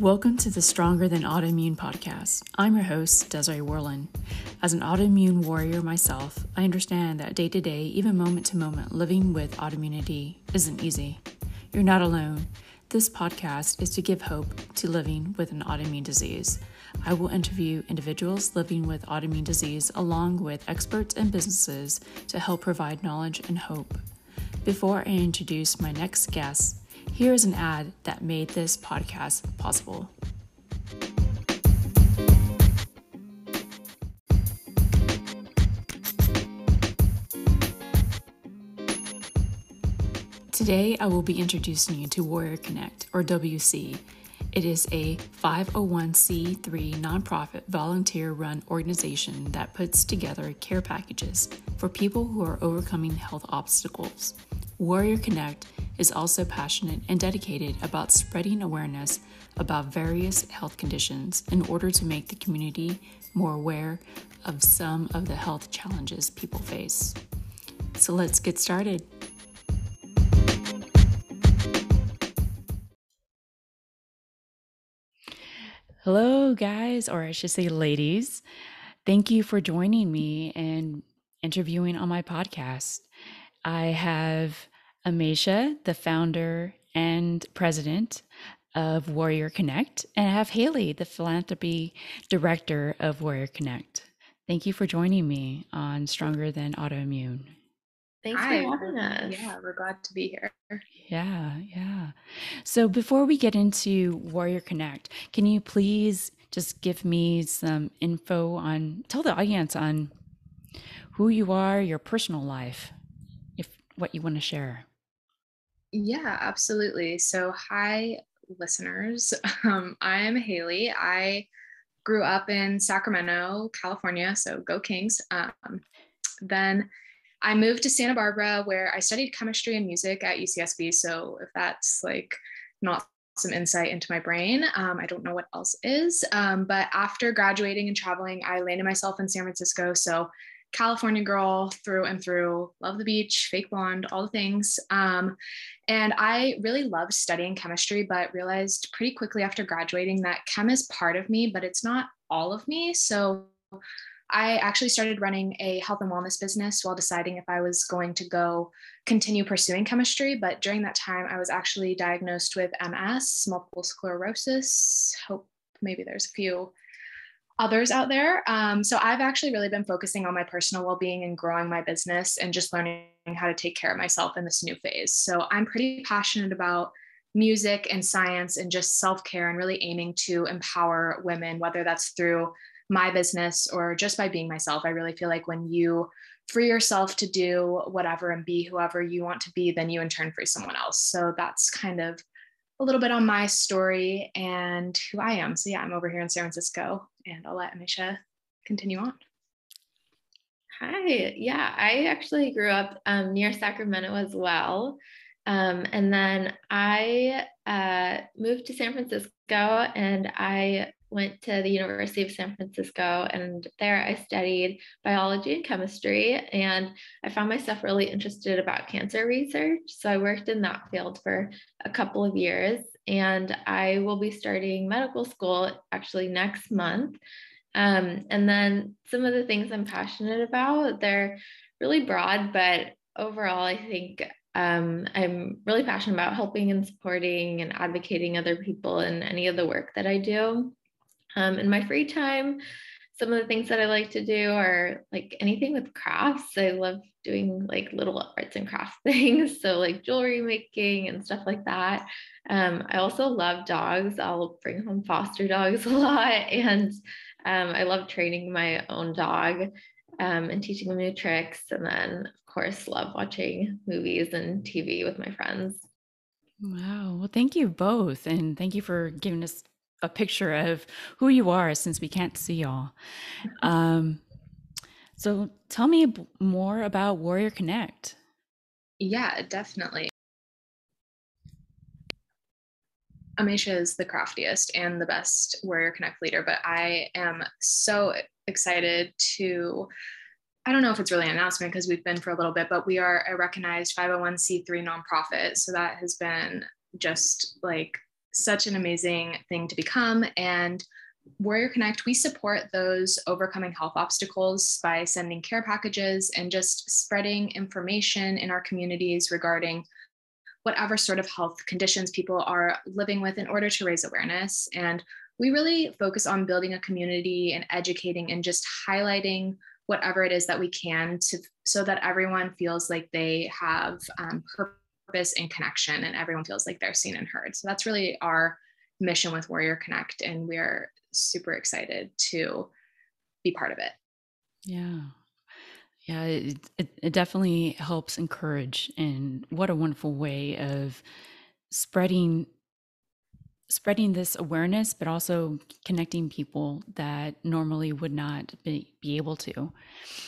Welcome to the Stronger Than Autoimmune podcast. I'm your host, Desiree Worland. As an autoimmune warrior myself, I understand that day to day, even moment to moment, living with autoimmunity isn't easy. You're not alone. This podcast is to give hope to living with an autoimmune disease. I will interview individuals living with autoimmune disease along with experts and businesses to help provide knowledge and hope. Before I introduce my next guest, here is an ad that made this podcast possible. Today, I will be introducing you to Warrior Connect, or WC. It is a 501c3 nonprofit volunteer run organization that puts together care packages for people who are overcoming health obstacles. Warrior Connect is also passionate and dedicated about spreading awareness about various health conditions in order to make the community more aware of some of the health challenges people face. So let's get started. Hello, guys, or I should say, ladies. Thank you for joining me and interviewing on my podcast. I have Amisha, the founder and president of Warrior Connect, and I have Haley, the philanthropy director of Warrior Connect. Thank you for joining me on Stronger Than Autoimmune. Thanks Hi. for having us. Yeah, we're glad to be here. Yeah, yeah. So before we get into Warrior Connect, can you please just give me some info on, tell the audience on who you are, your personal life, if what you want to share? Yeah, absolutely. So, hi, listeners. Um, I'm Haley. I grew up in Sacramento, California. So, go Kings. Um, then I moved to Santa Barbara where I studied chemistry and music at UCSB. So if that's like not some insight into my brain, um, I don't know what else is. Um, but after graduating and traveling, I landed myself in San Francisco. So California girl through and through, love the beach, fake blonde, all the things. Um, and I really loved studying chemistry, but realized pretty quickly after graduating that chem is part of me, but it's not all of me. So I actually started running a health and wellness business while deciding if I was going to go continue pursuing chemistry. But during that time, I was actually diagnosed with MS, multiple sclerosis. Hope maybe there's a few others out there. Um, so I've actually really been focusing on my personal well being and growing my business and just learning how to take care of myself in this new phase. So I'm pretty passionate about music and science and just self care and really aiming to empower women, whether that's through my business or just by being myself. I really feel like when you free yourself to do whatever and be whoever you want to be, then you in turn free someone else. So that's kind of a little bit on my story and who I am. So yeah, I'm over here in San Francisco and I'll let Amisha continue on. Hi. Yeah, I actually grew up um, near Sacramento as well. Um, and then I uh, moved to San Francisco and I went to the University of San Francisco, and there I studied biology and chemistry. And I found myself really interested about cancer research. So I worked in that field for a couple of years, and I will be starting medical school actually next month. Um, and then some of the things I'm passionate about, they're really broad, but overall, I think um, I'm really passionate about helping and supporting and advocating other people in any of the work that I do. Um, in my free time, some of the things that I like to do are like anything with crafts. I love doing like little arts and crafts things. So, like jewelry making and stuff like that. Um, I also love dogs. I'll bring home foster dogs a lot. And um, I love training my own dog um, and teaching them new tricks. And then, of course, love watching movies and TV with my friends. Wow. Well, thank you both. And thank you for giving us a picture of who you are since we can't see y'all. Um, so tell me more about Warrior Connect. Yeah, definitely. Amisha is the craftiest and the best Warrior Connect leader, but I am so excited to. I don't know if it's really an announcement because we've been for a little bit, but we are a recognized 501c3 nonprofit. So that has been just like such an amazing thing to become. And Warrior Connect, we support those overcoming health obstacles by sending care packages and just spreading information in our communities regarding whatever sort of health conditions people are living with in order to raise awareness. And we really focus on building a community and educating and just highlighting whatever it is that we can to so that everyone feels like they have um, purpose and connection and everyone feels like they're seen and heard. So that's really our mission with Warrior Connect. And we're super excited to be part of it. Yeah. Yeah, it, it, it definitely helps encourage, and what a wonderful way of spreading spreading this awareness, but also connecting people that normally would not be, be able to.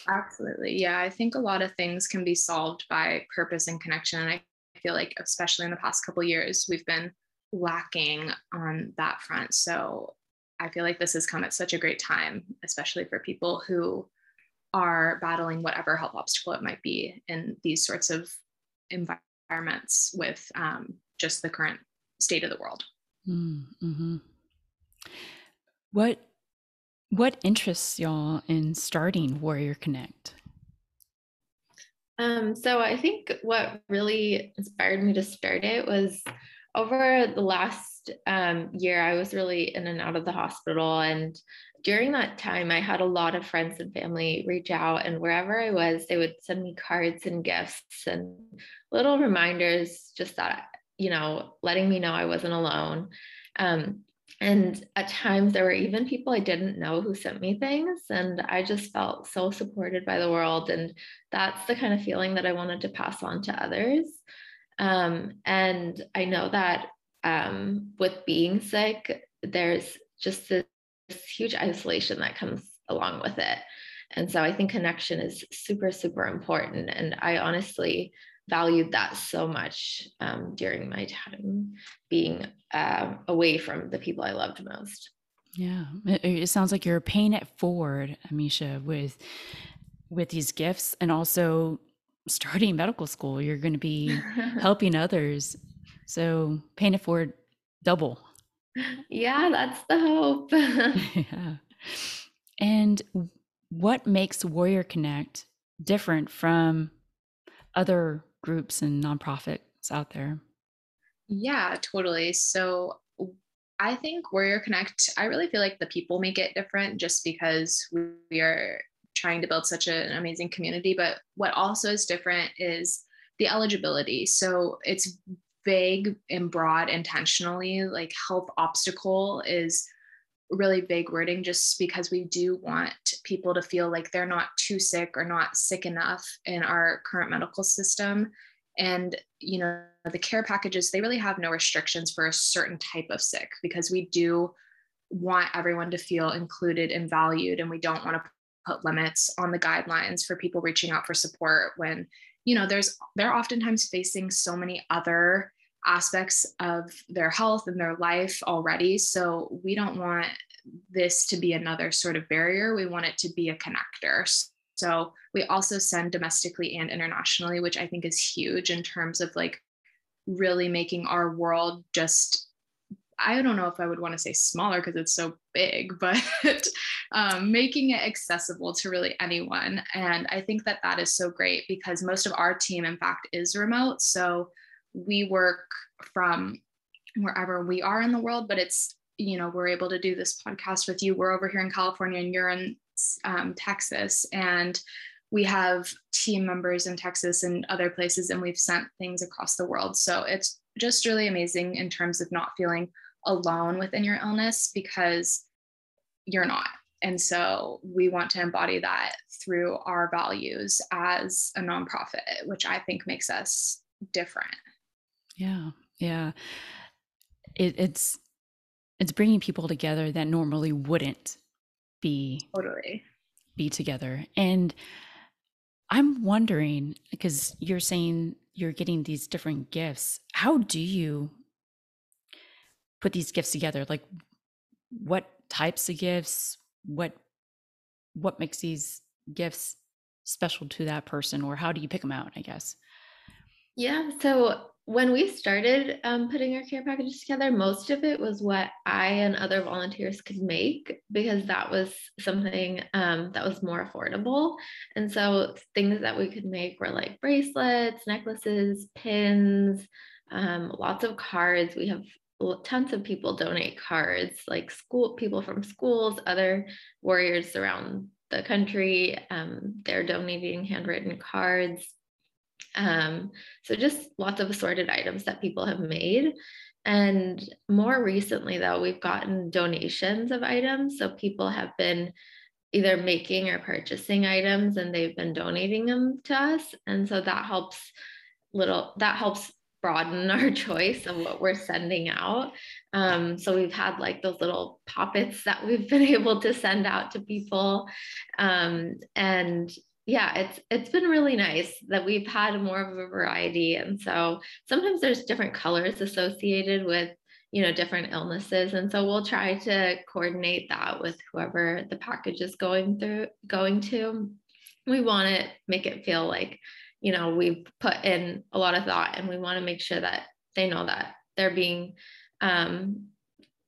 Absolutely. Yeah. I think a lot of things can be solved by purpose and connection. And I feel like, especially in the past couple years, we've been lacking on that front. So I feel like this has come at such a great time, especially for people who are battling whatever health obstacle it might be in these sorts of environments with um, just the current state of the world. Mm-hmm. What what interests y'all in starting Warrior Connect? Um, so I think what really inspired me to start it was over the last um, year, I was really in and out of the hospital. And during that time, I had a lot of friends and family reach out, and wherever I was, they would send me cards and gifts and little reminders, just that, you know, letting me know I wasn't alone. Um, and at times, there were even people I didn't know who sent me things. And I just felt so supported by the world. And that's the kind of feeling that I wanted to pass on to others. Um, and I know that um, with being sick, there's just this, this huge isolation that comes along with it. And so I think connection is super, super important. And I honestly valued that so much um, during my time being uh, away from the people I loved most. Yeah, it, it, sounds like you're paying it forward, Amisha, with with these gifts, and also starting medical school. You're going to be helping others, so paying it forward double. Yeah, that's the hope. yeah. And what makes Warrior Connect different from other groups and nonprofits out there? Yeah, totally. So I think Warrior Connect, I really feel like the people make it different just because we are trying to build such an amazing community. But what also is different is the eligibility. So it's vague and broad intentionally, like health obstacle is really vague wording just because we do want people to feel like they're not too sick or not sick enough in our current medical system. And you know the care packages they really have no restrictions for a certain type of sick because we do want everyone to feel included and valued. And we don't want to put limits on the guidelines for people reaching out for support when you know there's they're oftentimes facing so many other aspects of their health and their life already. So we don't want this to be another sort of barrier we want it to be a connector so we also send domestically and internationally which i think is huge in terms of like really making our world just I don't know if I would want to say smaller because it's so big, but um, making it accessible to really anyone. And I think that that is so great because most of our team, in fact, is remote. So we work from wherever we are in the world, but it's, you know, we're able to do this podcast with you. We're over here in California and you're in um, Texas. And we have team members in Texas and other places, and we've sent things across the world. So it's just really amazing in terms of not feeling alone within your illness because you're not. And so we want to embody that through our values as a nonprofit, which I think makes us different. Yeah. Yeah. It, it's, it's bringing people together that normally wouldn't be totally be together. And I'm wondering because you're saying you're getting these different gifts. How do you put these gifts together? Like what types of gifts? What what makes these gifts special to that person or how do you pick them out, I guess? Yeah. So when we started um, putting our care packages together, most of it was what I and other volunteers could make because that was something um, that was more affordable. And so things that we could make were like bracelets, necklaces, pins, um, lots of cards. We have tons of people donate cards, like school people from schools, other warriors around the country. Um, they're donating handwritten cards. Um, so just lots of assorted items that people have made. And more recently, though, we've gotten donations of items. So people have been either making or purchasing items and they've been donating them to us. And so that helps little, that helps broaden our choice of what we're sending out. Um, so we've had like those little poppets that we've been able to send out to people. Um, and yeah it's it's been really nice that we've had more of a variety and so sometimes there's different colors associated with you know different illnesses and so we'll try to coordinate that with whoever the package is going through going to. We want to make it feel like you know we've put in a lot of thought and we want to make sure that they know that they're being um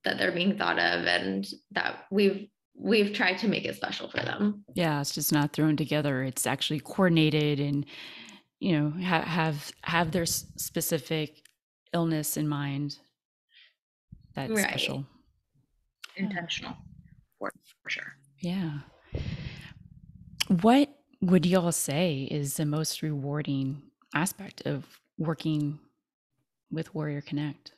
that they're being thought of and that we've we've tried to make it special for them. Yeah, it's just not thrown together. It's actually coordinated and you know ha- have have their specific illness in mind. That's right. special. Intentional for, for sure. Yeah. What would y'all say is the most rewarding aspect of working with Warrior Connect?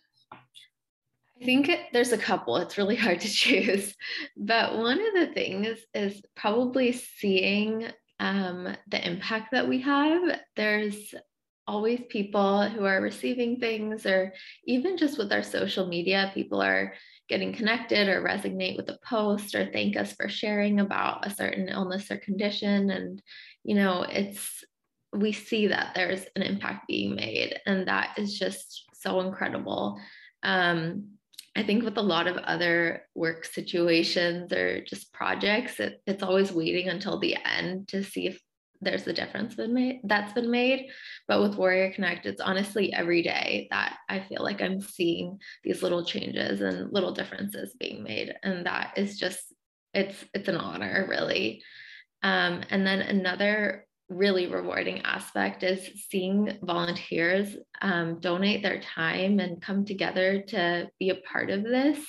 I think there's a couple. It's really hard to choose. But one of the things is probably seeing um, the impact that we have. There's always people who are receiving things, or even just with our social media, people are getting connected or resonate with a post or thank us for sharing about a certain illness or condition. And, you know, it's, we see that there's an impact being made, and that is just so incredible. Um, I think with a lot of other work situations or just projects, it, it's always waiting until the end to see if there's a difference been made that's been made. But with Warrior Connect, it's honestly every day that I feel like I'm seeing these little changes and little differences being made. And that is just it's it's an honor, really. Um, and then another really rewarding aspect is seeing volunteers um, donate their time and come together to be a part of this.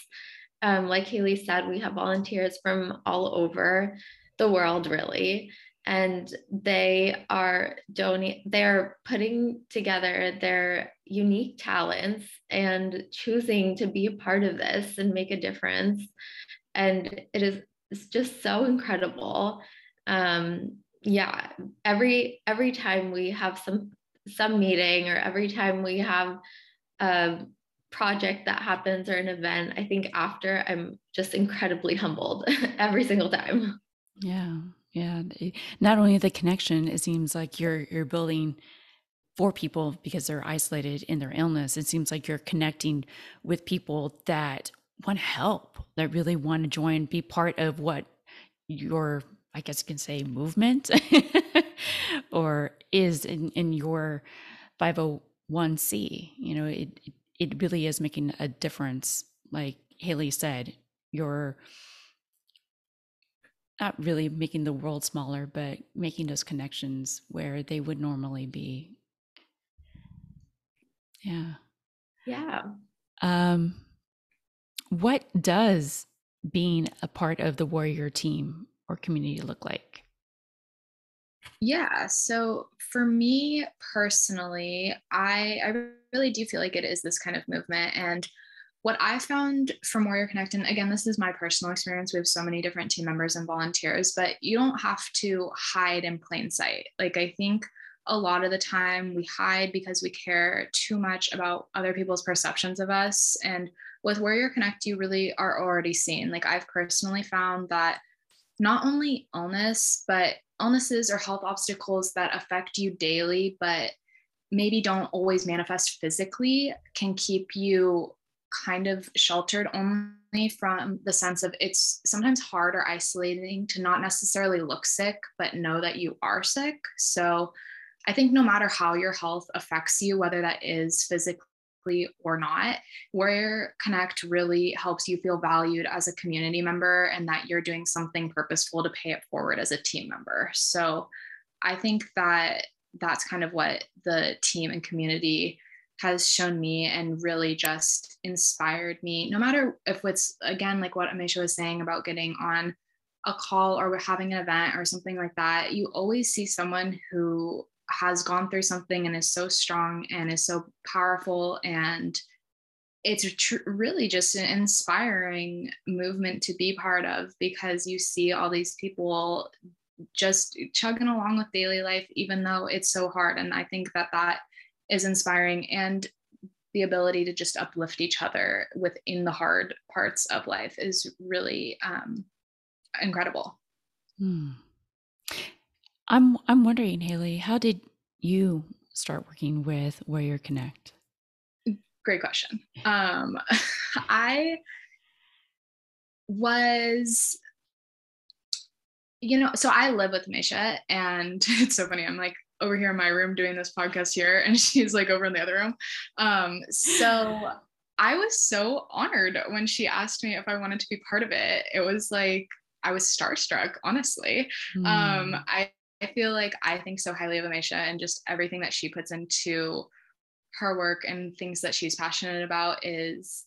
Um, like Haley said, we have volunteers from all over the world, really, and they are donate. They're putting together their unique talents and choosing to be a part of this and make a difference. And it is it's just so incredible. Um, yeah every every time we have some some meeting or every time we have a project that happens or an event i think after i'm just incredibly humbled every single time. Yeah yeah not only the connection it seems like you're you're building for people because they're isolated in their illness. It seems like you're connecting with people that want help that really want to join be part of what your I guess you can say movement or is in, in your 501c. You know, it, it really is making a difference. Like Haley said, you're not really making the world smaller, but making those connections where they would normally be. Yeah. Yeah. Um, what does being a part of the warrior team or community look like? Yeah. So for me personally, I, I really do feel like it is this kind of movement. And what I found from Warrior Connect, and again, this is my personal experience. We have so many different team members and volunteers, but you don't have to hide in plain sight. Like, I think a lot of the time we hide because we care too much about other people's perceptions of us. And with Warrior Connect, you really are already seen. Like, I've personally found that not only illness, but illnesses or health obstacles that affect you daily, but maybe don't always manifest physically, can keep you kind of sheltered only from the sense of it's sometimes hard or isolating to not necessarily look sick, but know that you are sick. So I think no matter how your health affects you, whether that is physically or not, Warrior Connect really helps you feel valued as a community member and that you're doing something purposeful to pay it forward as a team member. So I think that that's kind of what the team and community has shown me and really just inspired me no matter if it's again like what amisha was saying about getting on a call or having an event or something like that you always see someone who has gone through something and is so strong and is so powerful and it's tr- really just an inspiring movement to be part of because you see all these people just chugging along with daily life even though it's so hard and i think that that is inspiring and the ability to just uplift each other within the hard parts of life is really um, incredible hmm. I'm I'm wondering, Haley, how did you start working with Warrior Connect? Great question. Um, I was, you know, so I live with Misha, and it's so funny. I'm like over here in my room doing this podcast here, and she's like over in the other room. Um, so I was so honored when she asked me if I wanted to be part of it. It was like I was starstruck, honestly. Mm. Um. I I feel like I think so highly of Amisha and just everything that she puts into her work and things that she's passionate about is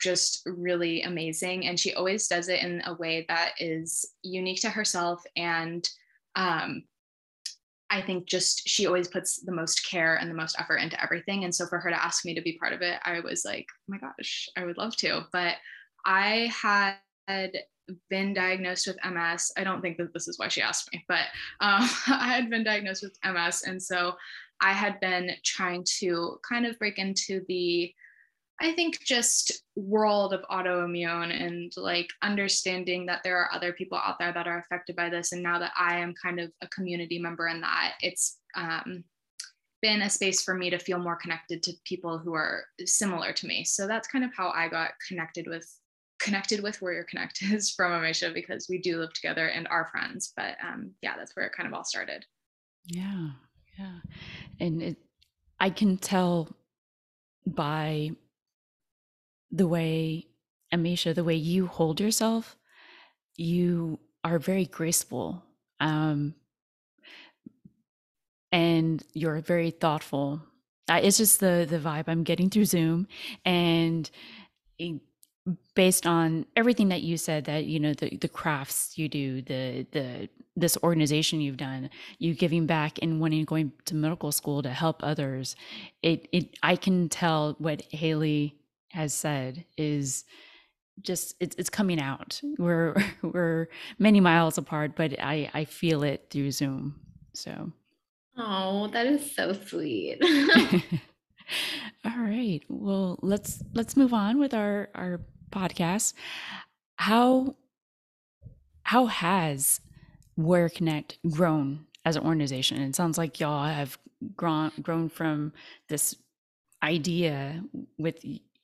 just really amazing. And she always does it in a way that is unique to herself. And um, I think just she always puts the most care and the most effort into everything. And so for her to ask me to be part of it, I was like, oh my gosh, I would love to. But I had been diagnosed with MS. I don't think that this is why she asked me, but um, I had been diagnosed with MS. And so I had been trying to kind of break into the, I think, just world of autoimmune and like understanding that there are other people out there that are affected by this. And now that I am kind of a community member in that, it's um, been a space for me to feel more connected to people who are similar to me. So that's kind of how I got connected with connected with Warrior Connect is from Amisha because we do live together and are friends. But um, yeah, that's where it kind of all started. Yeah, yeah, and it, I can tell by the way Amisha, the way you hold yourself, you are very graceful. Um, and you're very thoughtful. Uh, it's just the the vibe I'm getting through Zoom, and based on everything that you said that you know the the crafts you do the the this organization you've done you giving back and wanting going to medical school to help others it it i can tell what haley has said is just it's, it's coming out. We're we're many miles apart but i i feel it through zoom so. Oh that is so sweet all right well let's let's move on with our our podcast. How how has Warrior Connect grown as an organization? It sounds like y'all have grown grown from this idea with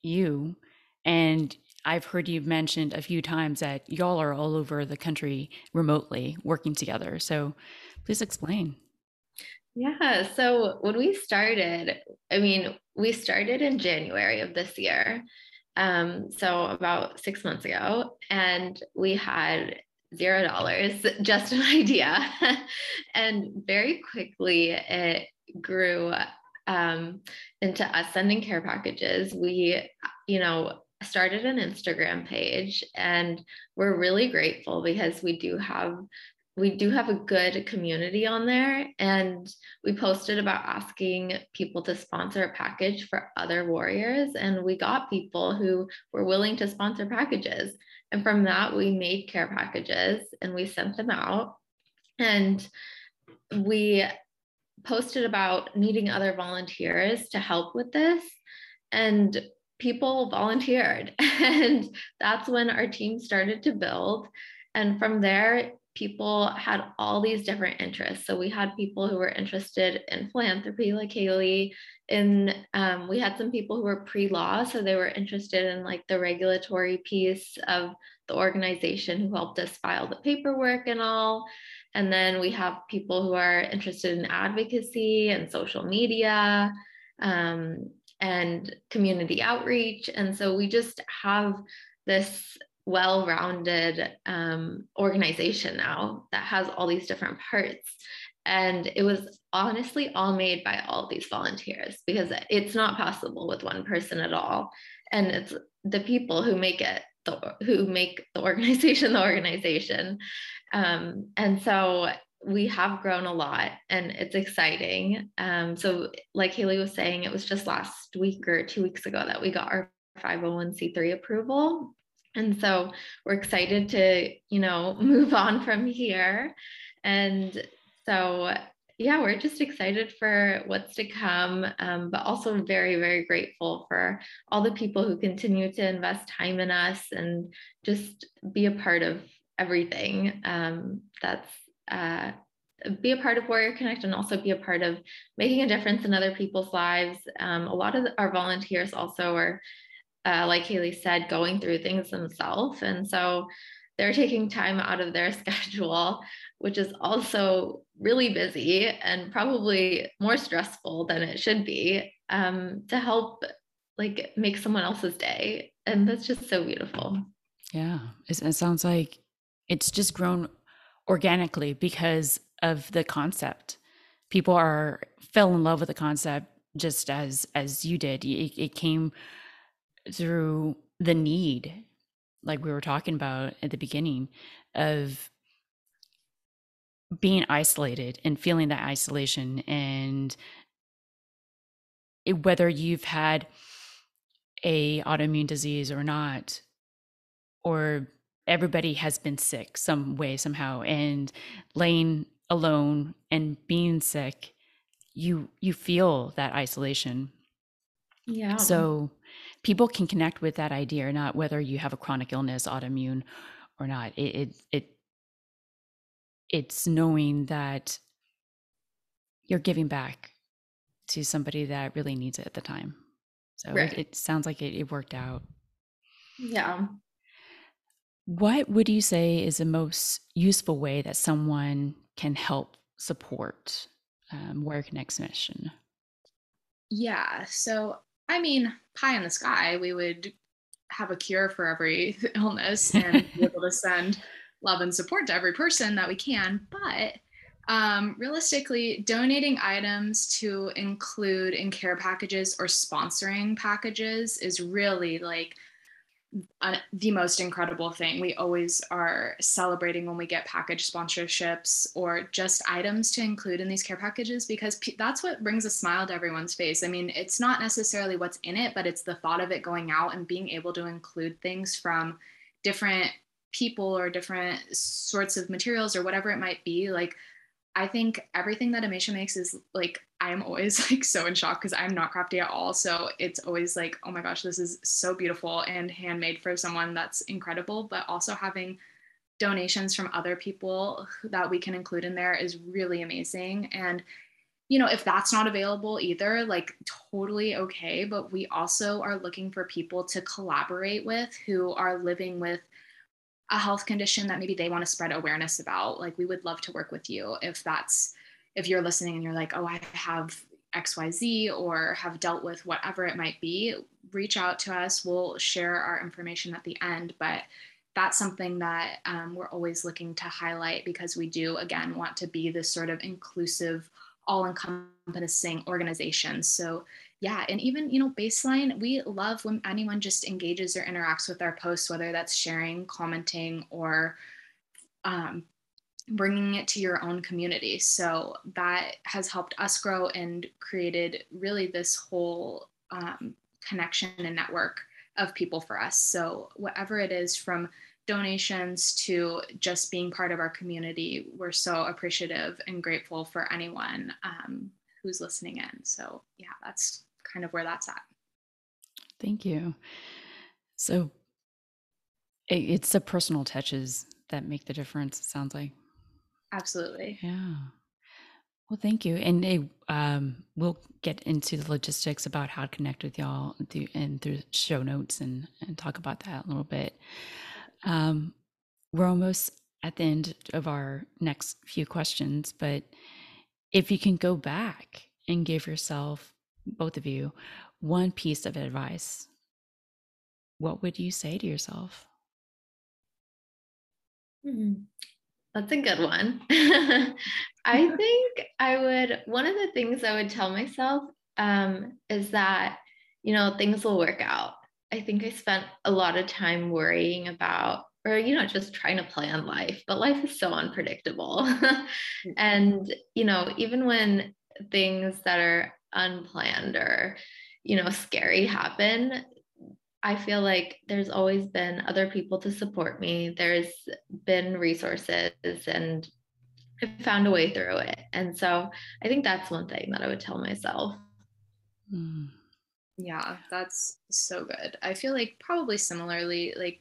you and I've heard you've mentioned a few times that y'all are all over the country remotely working together. So please explain. Yeah. So when we started, I mean, we started in January of this year. Um, so about six months ago, and we had zero dollars, just an idea. and very quickly it grew um, into us sending care packages. We, you know, started an Instagram page and we're really grateful because we do have we do have a good community on there and we posted about asking people to sponsor a package for other warriors and we got people who were willing to sponsor packages. And from that we made care packages and we sent them out. And we posted about needing other volunteers to help with this and people volunteered. And that's when our team started to build. And from there people had all these different interests. So we had people who were interested in philanthropy, like Haley. And um, we had some people who were pre-law, so they were interested in like the regulatory piece of the organization who helped us file the paperwork and all. And then we have people who are interested in advocacy and social media um, and community outreach. And so we just have this well rounded um, organization now that has all these different parts. And it was honestly all made by all these volunteers because it's not possible with one person at all. And it's the people who make it, the, who make the organization the organization. Um, and so we have grown a lot and it's exciting. Um, so, like Haley was saying, it was just last week or two weeks ago that we got our 501c3 approval. And so we're excited to, you know, move on from here. And so, yeah, we're just excited for what's to come, um, but also very, very grateful for all the people who continue to invest time in us and just be a part of everything um, that's uh, be a part of Warrior Connect and also be a part of making a difference in other people's lives. Um, a lot of our volunteers also are, uh, like Haley said, going through things themselves. And so they're taking time out of their schedule, which is also really busy and probably more stressful than it should be um, to help like make someone else's day. And that's just so beautiful. Yeah. It, it sounds like it's just grown organically because of the concept. People are fell in love with the concept just as as you did. It, it came through the need, like we were talking about at the beginning, of being isolated and feeling that isolation and it, whether you've had a autoimmune disease or not or everybody has been sick some way somehow and laying alone and being sick you you feel that isolation. Yeah. So people can connect with that idea or not whether you have a chronic illness autoimmune or not it it, it it's knowing that you're giving back to somebody that really needs it at the time so right. it, it, sounds like it, it worked out yeah what would you say is the most useful way that someone can help support um, Warrior Connect's mission? Yeah. So, I mean, pie in the sky, we would have a cure for every illness and be able to send love and support to every person that we can. But um, realistically, donating items to include in care packages or sponsoring packages is really like the most incredible thing. We always are celebrating when we get package sponsorships or just items to include in these care packages because that's what brings a smile to everyone's face. I mean, it's not necessarily what's in it, but it's the thought of it going out and being able to include things from different people or different sorts of materials or whatever it might be. Like, I think everything that Amisha makes is like I'm always like so in shock because I'm not crafty at all. So it's always like, oh my gosh, this is so beautiful and handmade for someone that's incredible. But also having donations from other people that we can include in there is really amazing. And you know, if that's not available either, like totally okay. But we also are looking for people to collaborate with who are living with a health condition that maybe they want to spread awareness about. Like, we would love to work with you if that's if you're listening and you're like, oh, I have XYZ or have dealt with whatever it might be, reach out to us. We'll share our information at the end. But that's something that um, we're always looking to highlight because we do, again, want to be this sort of inclusive, all encompassing organization. So, yeah, and even, you know, baseline, we love when anyone just engages or interacts with our posts, whether that's sharing, commenting, or um, bringing it to your own community. So that has helped us grow and created really this whole um, connection and network of people for us. So, whatever it is from donations to just being part of our community, we're so appreciative and grateful for anyone um, who's listening in. So, yeah, that's kind of where that's at. Thank you. So, it's the personal touches that make the difference, it sounds like. Absolutely. Yeah. Well, thank you. And um, we'll get into the logistics about how to connect with y'all through, and through show notes and, and talk about that a little bit. Um, we're almost at the end of our next few questions, but if you can go back and give yourself, both of you, one piece of advice, what would you say to yourself? Hmm. That's a good one. I think I would, one of the things I would tell myself um, is that, you know, things will work out. I think I spent a lot of time worrying about, or, you know, just trying to plan life, but life is so unpredictable. Mm. and, you know, even when things that are unplanned or, you know, scary happen, I feel like there's always been other people to support me. There's been resources and I've found a way through it. And so I think that's one thing that I would tell myself. Mm. Yeah, that's so good. I feel like probably similarly, like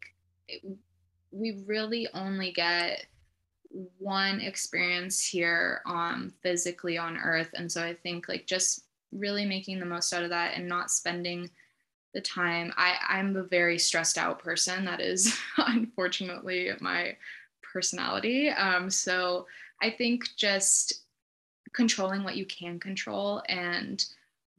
we really only get one experience here um physically on earth and so i think like just really making the most out of that and not spending the time. I i'm a very stressed out person. That is unfortunately my personality. Um so i think just controlling what you can control and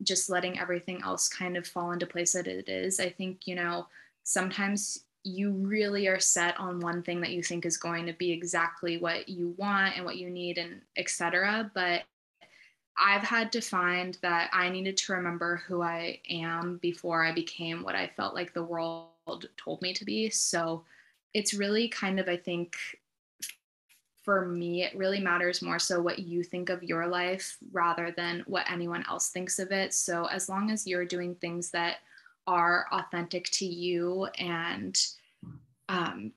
just letting everything else kind of fall into place that it is. I think you know sometimes you really are set on one thing that you think is going to be exactly what you want and what you need and etc but i've had to find that i needed to remember who i am before i became what i felt like the world told me to be. So it's really kind of i think for me it really matters more so what you think of your life rather than what anyone else thinks of it. So as long as you're doing things that are authentic to you and um,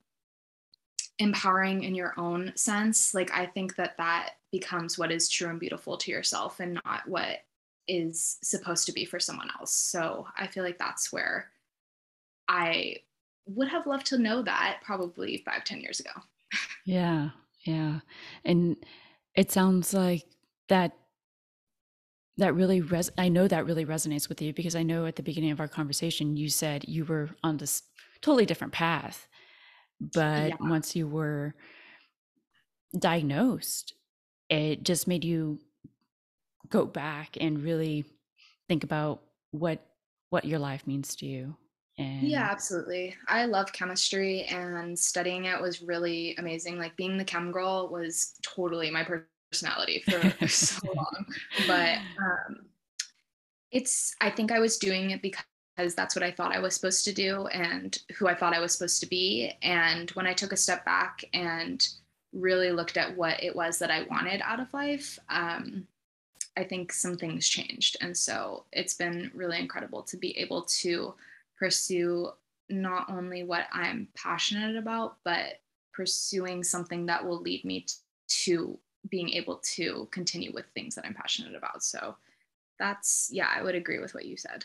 empowering in your own sense like i think that that becomes what is true and beautiful to yourself and not what is supposed to be for someone else so i feel like that's where i would have loved to know that probably five ten years ago yeah yeah and it sounds like that that really res I know that really resonates with you because I know at the beginning of our conversation you said you were on this totally different path. But yeah. once you were diagnosed, it just made you go back and really think about what what your life means to you. And yeah, absolutely. I love chemistry and studying it was really amazing. Like being the chem girl was totally my personality for so long. But um, it's, I think I was doing it because that's what I thought I was supposed to do and who I thought I was supposed to be. And when I took a step back and really looked at what it was that I wanted out of life, um, I think some things changed. And so it's been really incredible to be able to pursue not only what I'm passionate about, but pursuing something that will lead me to being able to continue with things that I'm passionate about. So that's, yeah, I would agree with what you said.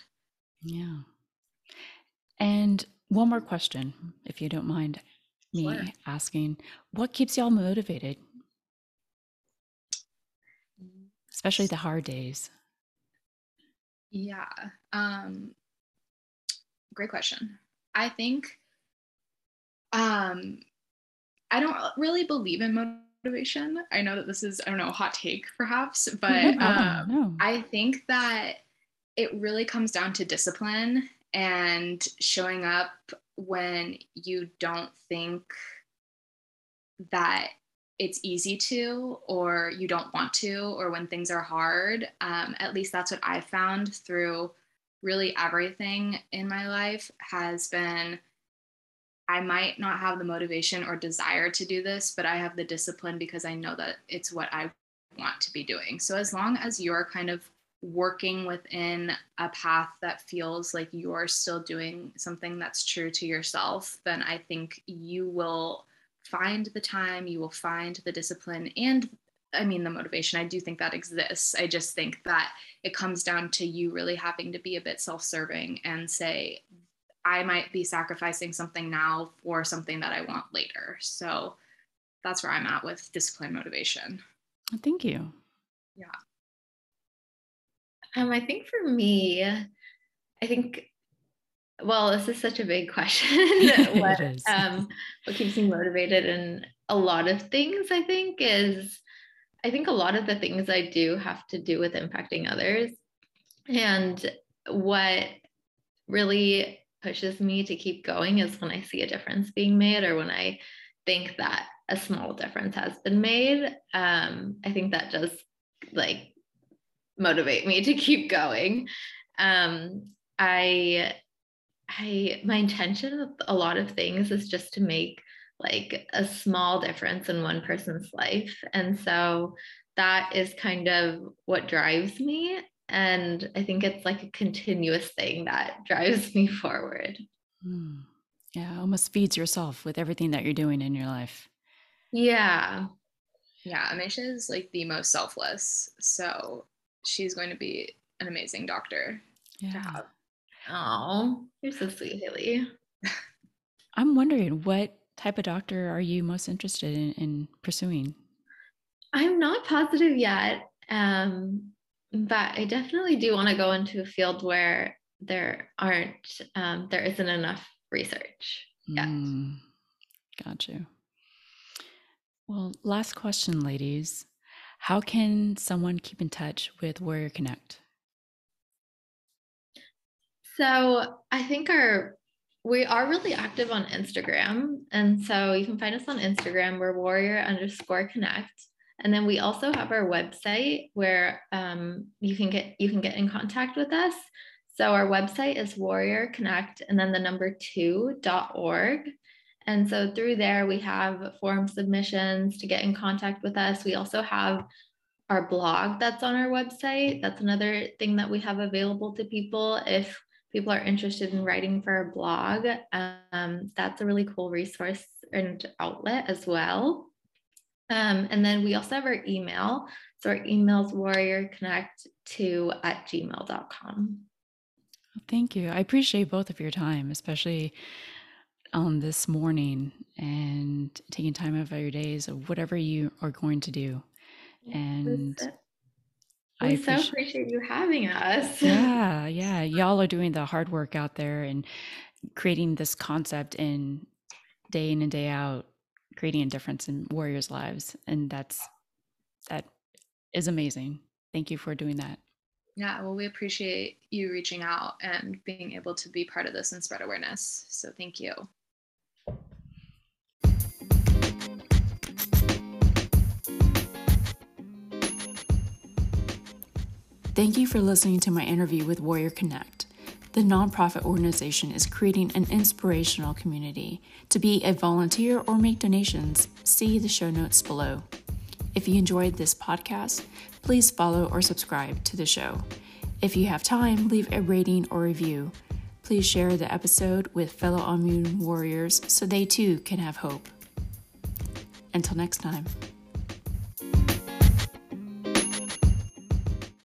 Yeah. And one more question, if you don't mind me sure. asking, what keeps y'all motivated? Especially the hard days. Yeah. Um, great question. I think um, I don't really believe in motivation. I know that this is, I don't know, a hot take perhaps, but um, no. I think that it really comes down to discipline and showing up when you don't think that it's easy to or you don't want to or when things are hard um, at least that's what i found through really everything in my life has been I might not have the motivation or desire to do this, but I have the discipline because I know that it's what I want to be doing. So as long as you're kind of working within a path that feels like you're still doing something that's true to yourself, then I think you will find the time, you will find the discipline and I mean, the motivation, I do think that exists. I just think that it comes down to you really having to be a bit self serving and say, I might be sacrificing something now for something that I want later. So that's where I'm at with discipline motivation. Thank you. Yeah. Um, I think for me, I think, well, this is such a big question. what, um, what keeps me motivated? And a lot of things, I think, is I think a lot of the things I do have to do with impacting others. And what really pushes me to keep going is when I see a difference being made or when I think that a small difference has been made. Um, I think that does like motivate me to keep going. Um, I, I, my intention with a lot of things is just to make like a small difference in one person's life. And so that is kind of what drives me. And I think it's like a continuous thing that drives me forward. Mm. Yeah, almost feeds yourself with everything that you're doing in your life. Yeah. Yeah, Amisha is like the most selfless. So she's going to be an amazing doctor yeah. Oh, you're so sweet, Haley. I'm wondering what type of doctor are you most interested in, in pursuing? I'm not positive yet, um, but I definitely do want to go into a field where there aren't, um, there isn't enough research yet. Mm, got you. Well, last question, ladies. How can someone keep in touch with Warrior Connect? So I think our we are really active on Instagram. And so you can find us on Instagram. We're warrior underscore connect. And then we also have our website where um, you can get you can get in contact with us. So our website is warrior connect and then the number two dot org. And so through there we have form submissions to get in contact with us. We also have our blog that's on our website. That's another thing that we have available to people if people are interested in writing for a blog, um, that's a really cool resource and outlet as well. Um, and then we also have our email. So our email is warriorconnect2 at gmail.com. Thank you. I appreciate both of your time, especially on this morning and taking time out of your days of whatever you are going to do. And we I appreciate, so appreciate you having us. Yeah, yeah. Y'all are doing the hard work out there and creating this concept in day in and day out, creating a difference in warriors' lives. And that's that is amazing. Thank you for doing that. Yeah, well, we appreciate you reaching out and being able to be part of this and spread awareness. So thank you. Thank you for listening to my interview with Warrior Connect. The nonprofit organization is creating an inspirational community. To be a volunteer or make donations, see the show notes below. If you enjoyed this podcast, please follow or subscribe to the show. If you have time, leave a rating or review. Please share the episode with fellow autoimmune warriors so they too can have hope. Until next time.